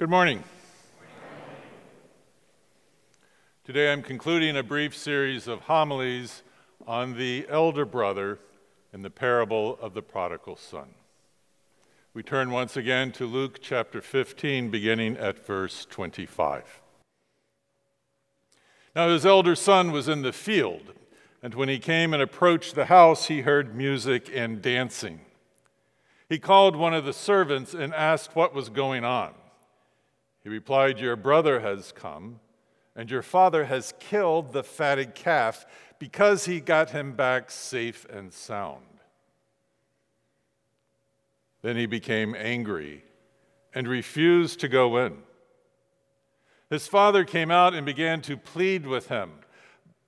Good morning. Today I'm concluding a brief series of homilies on the elder brother in the parable of the prodigal son. We turn once again to Luke chapter 15, beginning at verse 25. Now his elder son was in the field, and when he came and approached the house, he heard music and dancing. He called one of the servants and asked what was going on. He replied, Your brother has come, and your father has killed the fatted calf because he got him back safe and sound. Then he became angry and refused to go in. His father came out and began to plead with him,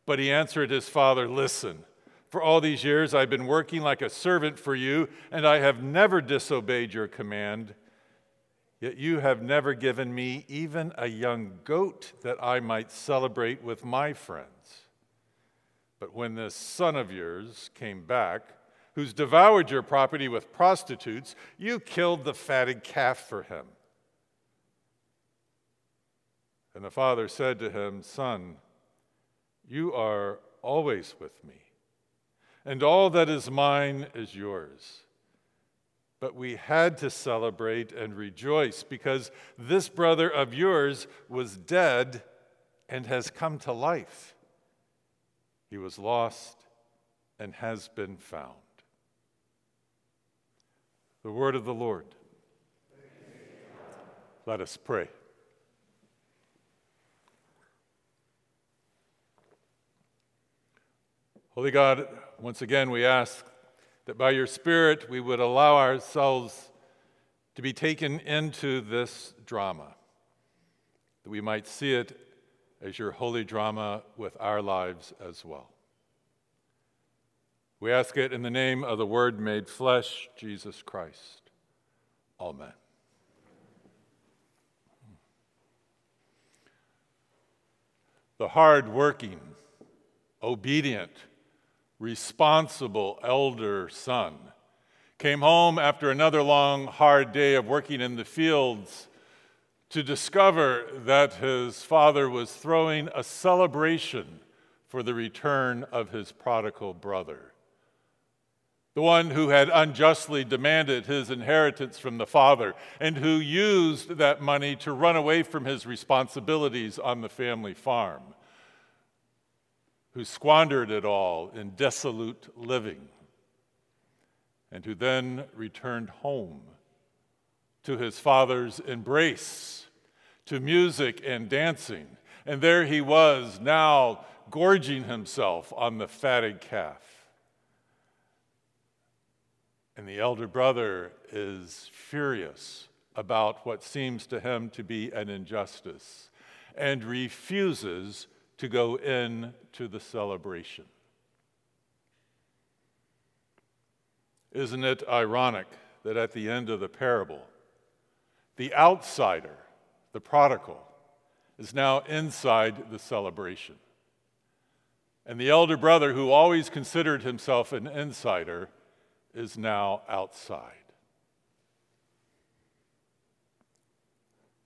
but he answered his father, Listen, for all these years I've been working like a servant for you, and I have never disobeyed your command. Yet you have never given me even a young goat that I might celebrate with my friends. But when this son of yours came back, who's devoured your property with prostitutes, you killed the fatted calf for him. And the father said to him, Son, you are always with me, and all that is mine is yours. But we had to celebrate and rejoice because this brother of yours was dead and has come to life. He was lost and has been found. The word of the Lord. Let us pray. Holy God, once again we ask that by your Spirit we would allow ourselves to be taken into this drama, that we might see it as your holy drama with our lives as well. We ask it in the name of the Word made flesh, Jesus Christ. Amen. The hard working, obedient, responsible elder son came home after another long, hard day of working in the fields to discover that his father was throwing a celebration for the return of his prodigal brother. The one who had unjustly demanded his inheritance from the father and who used that money to run away from his responsibilities on the family farm who squandered it all in dissolute living, and who then returned home to his father's embrace, to music and dancing. And there he was now gorging himself on the fatted calf. And the elder brother is furious about what seems to him to be an injustice and refuses to go in to the celebration. Isn't it ironic that at the end of the parable, the outsider, the prodigal, is now inside the celebration? And the elder brother, who always considered himself an insider, is now outside.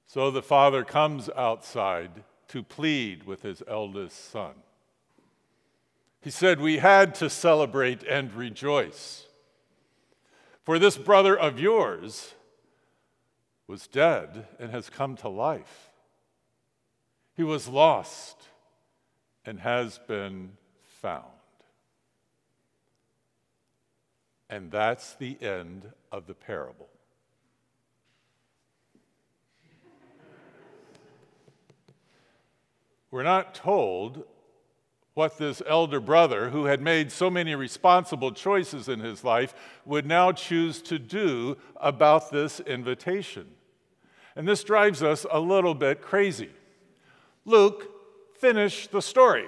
So the father comes outside to plead with his eldest son. He said, We had to celebrate and rejoice. For this brother of yours was dead and has come to life. He was lost and has been found. And that's the end of the parable. We're not told what this elder brother, who had made so many responsible choices in his life, would now choose to do about this invitation. And this drives us a little bit crazy. Luke, finish the story.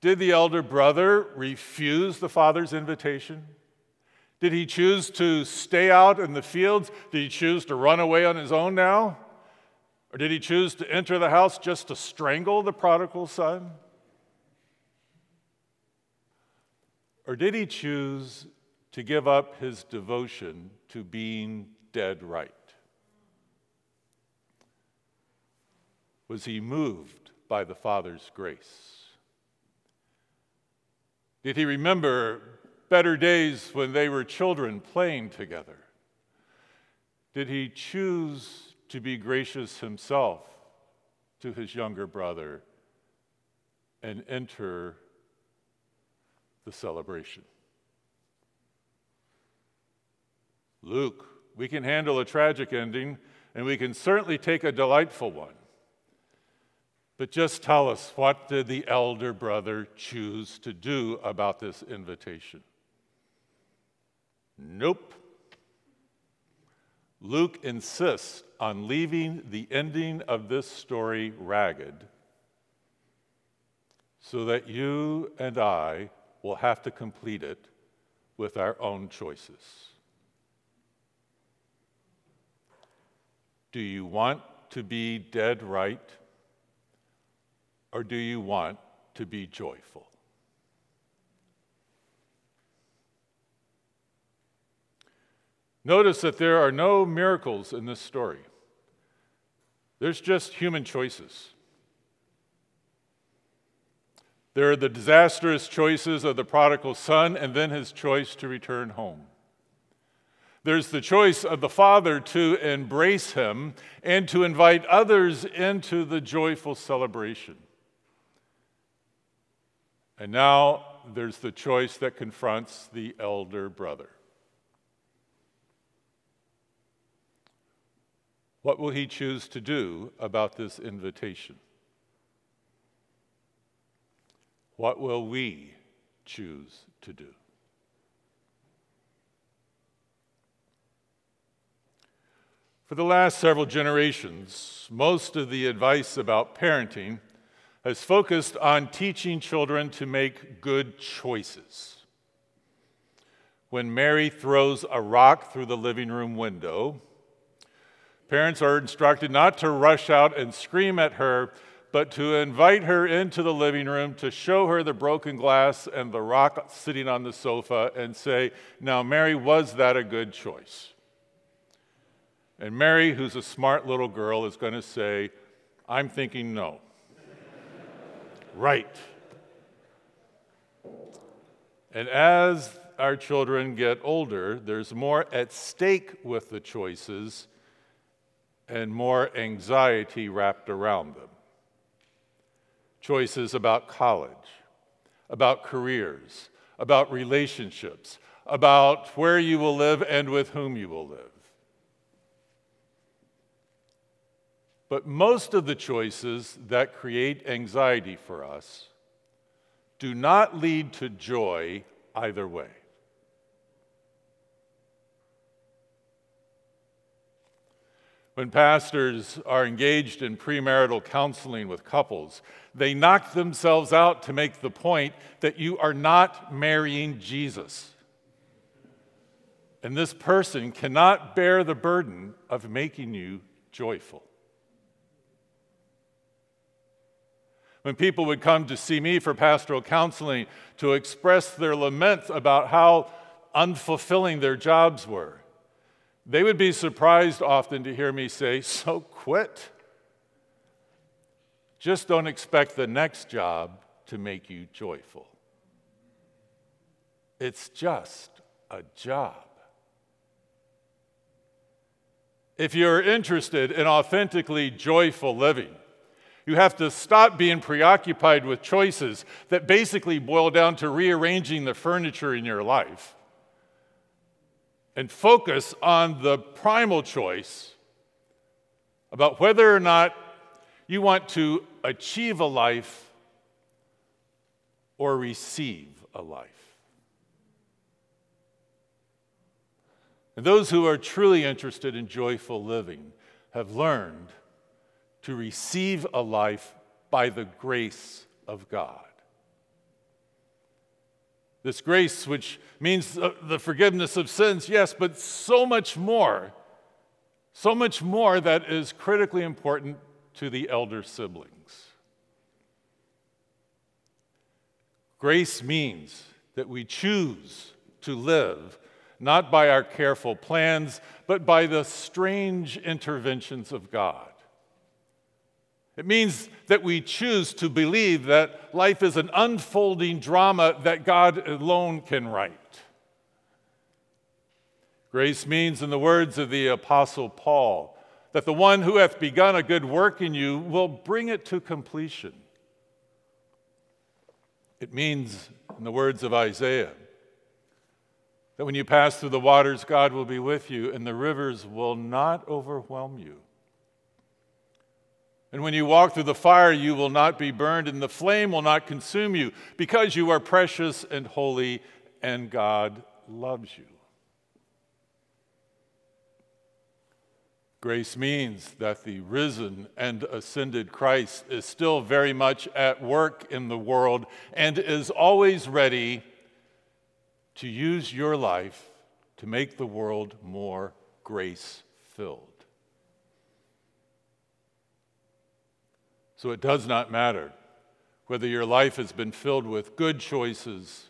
Did the elder brother refuse the father's invitation? Did he choose to stay out in the fields? Did he choose to run away on his own now? Or did he choose to enter the house just to strangle the prodigal son? Or did he choose to give up his devotion to being dead right? Was he moved by the Father's grace? Did he remember better days when they were children playing together? Did he choose to be gracious himself to his younger brother and enter the celebration? Luke, we can handle a tragic ending, and we can certainly take a delightful one. But just tell us what did the elder brother choose to do about this invitation? Nope. Luke insists on leaving the ending of this story ragged so that you and I will have to complete it with our own choices. Do you want to be dead right? Or do you want to be joyful? Notice that there are no miracles in this story. There's just human choices. There are the disastrous choices of the prodigal son and then his choice to return home. There's the choice of the father to embrace him and to invite others into the joyful celebration. And now there's the choice that confronts the elder brother. What will he choose to do about this invitation? What will we choose to do? For the last several generations, most of the advice about parenting has focused on teaching children to make good choices. When Mary throws a rock through the living room window, parents are instructed not to rush out and scream at her, but to invite her into the living room to show her the broken glass and the rock sitting on the sofa and say, Now, Mary, was that a good choice? And Mary, who's a smart little girl, is going to say, I'm thinking no right. And as our children get older, there's more at stake with the choices and more anxiety wrapped around them. Choices about college, about careers, about relationships, about where you will live and with whom you will live. But most of the choices that create anxiety for us do not lead to joy either way. When pastors are engaged in premarital counseling with couples, they knock themselves out to make the point that you are not marrying Jesus. And this person cannot bear the burden of making you joyful. when people would come to see me for pastoral counseling to express their laments about how unfulfilling their jobs were, they would be surprised often to hear me say, So quit. Just don't expect the next job to make you joyful. It's just a job. If you're interested in authentically joyful living, you have to stop being preoccupied with choices that basically boil down to rearranging the furniture in your life and focus on the primal choice about whether or not you want to achieve a life or receive a life. And those who are truly interested in joyful living have learned to receive a life by the grace of God. This grace, which means the forgiveness of sins, yes, but so much more, so much more that is critically important to the elder siblings. Grace means that we choose to live not by our careful plans, but by the strange interventions of God. It means that we choose to believe that life is an unfolding drama that God alone can write. Grace means, in the words of the Apostle Paul, that the one who hath begun a good work in you will bring it to completion. It means, in the words of Isaiah, that when you pass through the waters, God will be with you, and the rivers will not overwhelm you. And when you walk through the fire, you will not be burned, and the flame will not consume you, because you are precious and holy, and God loves you. Grace means that the risen and ascended Christ is still very much at work in the world and is always ready to use your life to make the world more grace filled. So it does not matter whether your life has been filled with good choices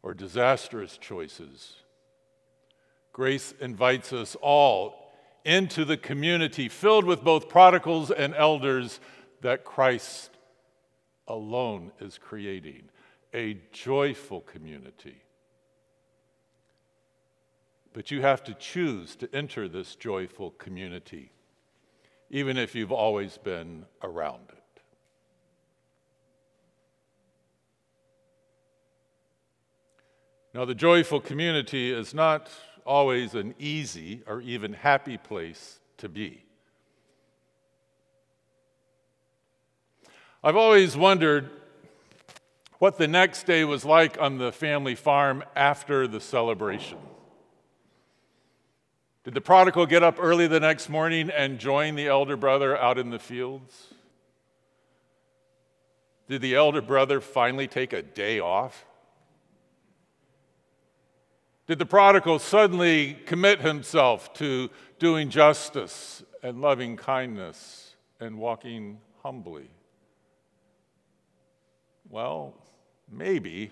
or disastrous choices. Grace invites us all into the community filled with both prodigals and elders that Christ alone is creating a joyful community. But you have to choose to enter this joyful community, even if you've always been around it. Now, the joyful community is not always an easy or even happy place to be. I've always wondered what the next day was like on the family farm after the celebration. Did the prodigal get up early the next morning and join the elder brother out in the fields? Did the elder brother finally take a day off? Did the prodigal suddenly commit himself to doing justice and loving kindness and walking humbly? Well, maybe,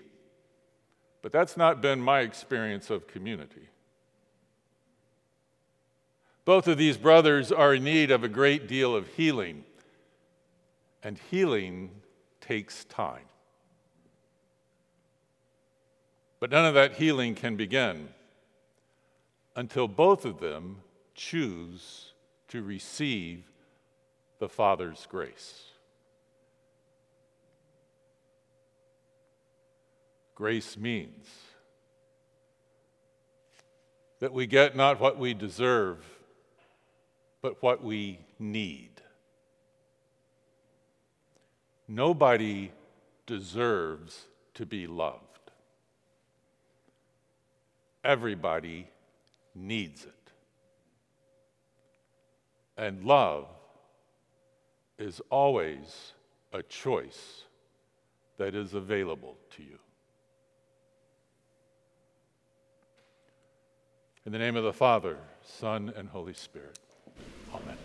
but that's not been my experience of community. Both of these brothers are in need of a great deal of healing, and healing takes time. But none of that healing can begin until both of them choose to receive the Father's grace. Grace means that we get not what we deserve, but what we need. Nobody deserves to be loved. Everybody needs it. And love is always a choice that is available to you. In the name of the Father, Son, and Holy Spirit. Amen.